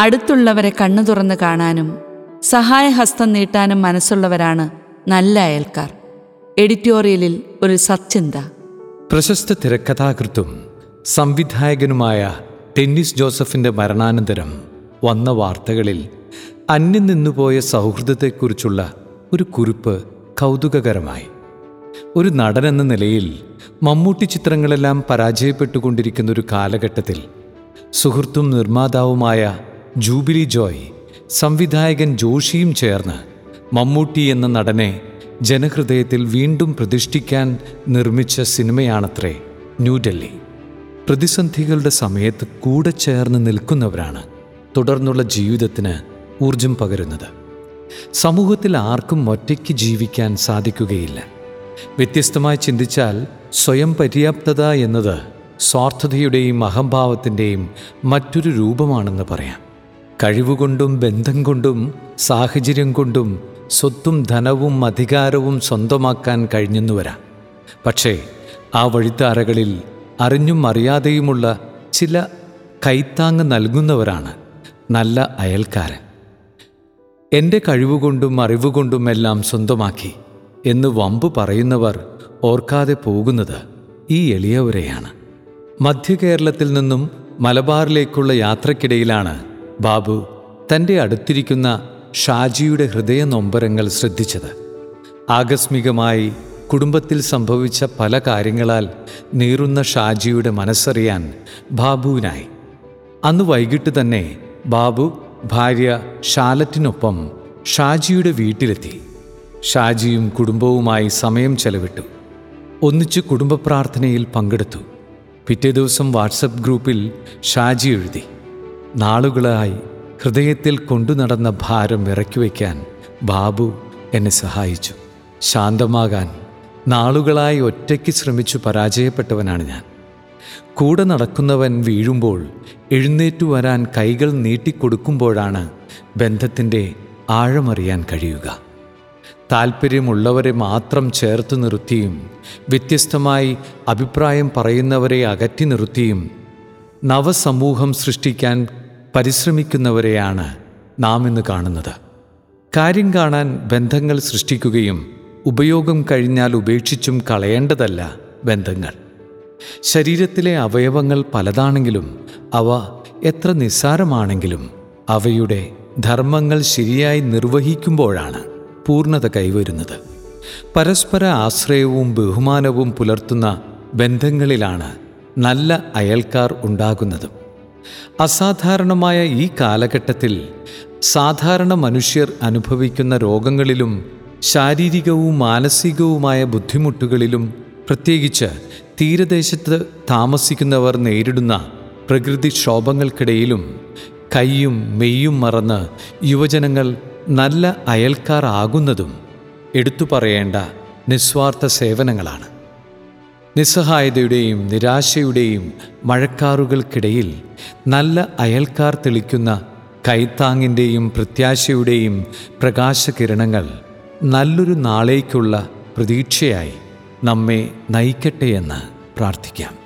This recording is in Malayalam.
അടുത്തുള്ളവരെ കണ്ണു തുറന്ന് കാണാനും സഹായഹസ്തം നീട്ടാനും മനസ്സുള്ളവരാണ് നല്ല അയൽക്കാർ. എഡിറ്റോറിയലിൽ ഒരു സച്ചിന്ത പ്രശസ്ത തിരക്കഥാകൃത്തും സംവിധായകനുമായ ടെന്നിസ് ജോസഫിന്റെ മരണാനന്തരം വന്ന വാർത്തകളിൽ അന്യം നിന്നുപോയ സൗഹൃദത്തെക്കുറിച്ചുള്ള ഒരു കുറിപ്പ് കൗതുകകരമായി. ഒരു നടനെന്ന നിലയിൽ മമ്മൂട്ടി ചിത്രങ്ങളെല്ലാം പരാജയപ്പെട്ടുകൊണ്ടിരിക്കുന്ന ഒരു കാലഘട്ടത്തിൽ സുഹൃത്തും നിർമ്മാതാവുമായ ജൂബിലി ജോയ് സംവിധായകൻ ജോഷിയും ചേർന്ന് മമ്മൂട്ടി എന്ന നടനെ ജനഹൃദയത്തിൽ വീണ്ടും പ്രതിഷ്ഠിക്കാൻ നിർമ്മിച്ച സിനിമയാണത്രേ ന്യൂഡൽഹി പ്രതിസന്ധികളുടെ സമയത്ത് കൂടെ ചേർന്ന് നിൽക്കുന്നവരാണ് തുടർന്നുള്ള ജീവിതത്തിന് ഊർജം പകരുന്നത്. സമൂഹത്തിൽ ആർക്കും ഒറ്റയ്ക്ക് ജീവിക്കാൻ സാധിക്കുകയില്ല. വ്യത്യസ്തമായി ചിന്തിച്ചാൽ സ്വയം പര്യാപ്തത എന്നത് സ്വാർത്ഥതയുടെയും അഹംഭാവത്തിന്റെയും മറ്റൊരു രൂപമാണെന്ന് പറയാം. കഴിവുകൊണ്ടും ബന്ധം കൊണ്ടും സാഹചര്യം കൊണ്ടും സ്വത്തും ധനവും അധികാരവും സ്വന്തമാക്കാൻ കഴിഞ്ഞെന്നു വരാം പക്ഷേ ആ വഴിത്താരകളിൽ അറിഞ്ഞും അറിയാതെയുമുള്ള ചില കൈത്താങ് നൽകുന്നവരാണ് നല്ല അയൽക്കാരൻ. എന്റെ കഴിവുകൊണ്ടും അറിവുകൊണ്ടും എല്ലാം സ്വന്തമാക്കി എന്ന് വമ്പ് പറയുന്നവർ ഓർക്കാതെ പോകുന്നത് ഈ എളിയവരെയാണ്. മധ്യകേരളത്തിൽ നിന്നും മലബാറിലേക്കുള്ള യാത്രക്കിടയിലാണ് ബാബു തന്റെ അടുത്തിരിക്കുന്ന ഷാജിയുടെ ഹൃദയ നൊമ്പരങ്ങൾ ശ്രദ്ധിച്ചത്. ആകസ്മികമായി കുടുംബത്തിൽ സംഭവിച്ച പല കാര്യങ്ങളാൽ നീറുന്ന ഷാജിയുടെ മനസ്സറിയാൻ ബാബുവിനായി. അന്ന് വൈകിട്ട് തന്നെ ബാബു ഭാര്യ ഷാലറ്റിനൊപ്പം ഷാജിയുടെ വീട്ടിലെത്തി. ഷാജിയും കുടുംബവുമായി സമയം ചെലവിട്ടു. ഒന്നിച്ച് കുടുംബ പ്രാർത്ഥനയിൽ പങ്കെടുത്തു. പിറ്റേ ദിവസം വാട്സപ്പ് ഗ്രൂപ്പിൽ ഷാജി എഴുതി. നാളുകളായി ഹൃദയത്തിൽ കൊണ്ടു നടന്ന ഭാരം ഇറക്കി വയ്ക്കാൻ ബാബു എന്നെ സഹായിച്ചു. ശാന്തമാകാൻ നാളുകളായി ഒറ്റയ്ക്ക് ശ്രമിച്ചു പരാജയപ്പെട്ടവനാണ് ഞാൻ. കൂടെ നടക്കുന്നവൻ വീഴുമ്പോൾ എഴുന്നേറ്റു വരാൻ കൈകൾ നീട്ടിക്കൊടുക്കുമ്പോഴാണ് ബന്ധത്തിന്റെ ആഴമറിയാൻ കഴിയുക. താല്പര്യമുള്ളവരെ മാത്രം ചേർത്ത് നിർത്തിയും വ്യത്യസ്തമായി അഭിപ്രായം പറയുന്നവരെ അകറ്റി നിർത്തിയും നവസമൂഹം സൃഷ്ടിക്കാൻ പരിശ്രമിക്കുന്നവരെയാണ് നാം ഇന്ന് കാണുന്നത്. കാര്യം കാണാൻ ബന്ധങ്ങൾ സൃഷ്ടിക്കുകയും ഉപയോഗം കഴിഞ്ഞാൽ ഉപേക്ഷിച്ചും കളയേണ്ടതല്ല ബന്ധങ്ങൾ. ശരീരത്തിലെ അവയവങ്ങൾ പലതാണെങ്കിലും അവ എത്ര നിസ്സാരമാണെങ്കിലും അവയുടെ ധർമ്മങ്ങൾ ശരിയായി നിർവഹിക്കുമ്പോഴാണ് പൂർണത കൈവരുന്നത്. പരസ്പര ആശ്രയവും ബഹുമാനവും പുലർത്തുന്ന ബന്ധങ്ങളിലാണ് നല്ല അയൽക്കാർ ഉണ്ടാകുന്നതും. അസാധാരണമായ ഈ കാലഘട്ടത്തിൽ സാധാരണ മനുഷ്യർ അനുഭവിക്കുന്ന രോഗങ്ങളിലും ശാരീരികവും മാനസികവുമായ ബുദ്ധിമുട്ടുകളിലും പ്രത്യേകിച്ച് തീരദേശത്ത് താമസിക്കുന്നവർ നേരിടുന്ന പ്രകൃതിക്ഷോഭങ്ങൾക്കിടയിലും കൈയും മെയ്യും മറന്ന് യുവജനങ്ങൾ നല്ല അയൽക്കാർ ആകുന്നതും എടുത്തു പറയേണ്ട നിസ്വാർത്ഥ സേവനങ്ങളാണ്. നിസ്സഹായതയുടെയും നിരാശയുടെയും മഴക്കാറുകൾക്കിടയിൽ നല്ല അയൽക്കാർ തെളിക്കുന്ന കൈത്താങ്ങിന്റെയും പ്രത്യാശയുടെയും പ്രകാശകിരണങ്ങൾ നല്ലൊരു നാളേക്കുള്ള പ്രതീക്ഷയായി നമ്മെ നയിക്കട്ടെയെന്ന് പ്രാർത്ഥിക്കാം.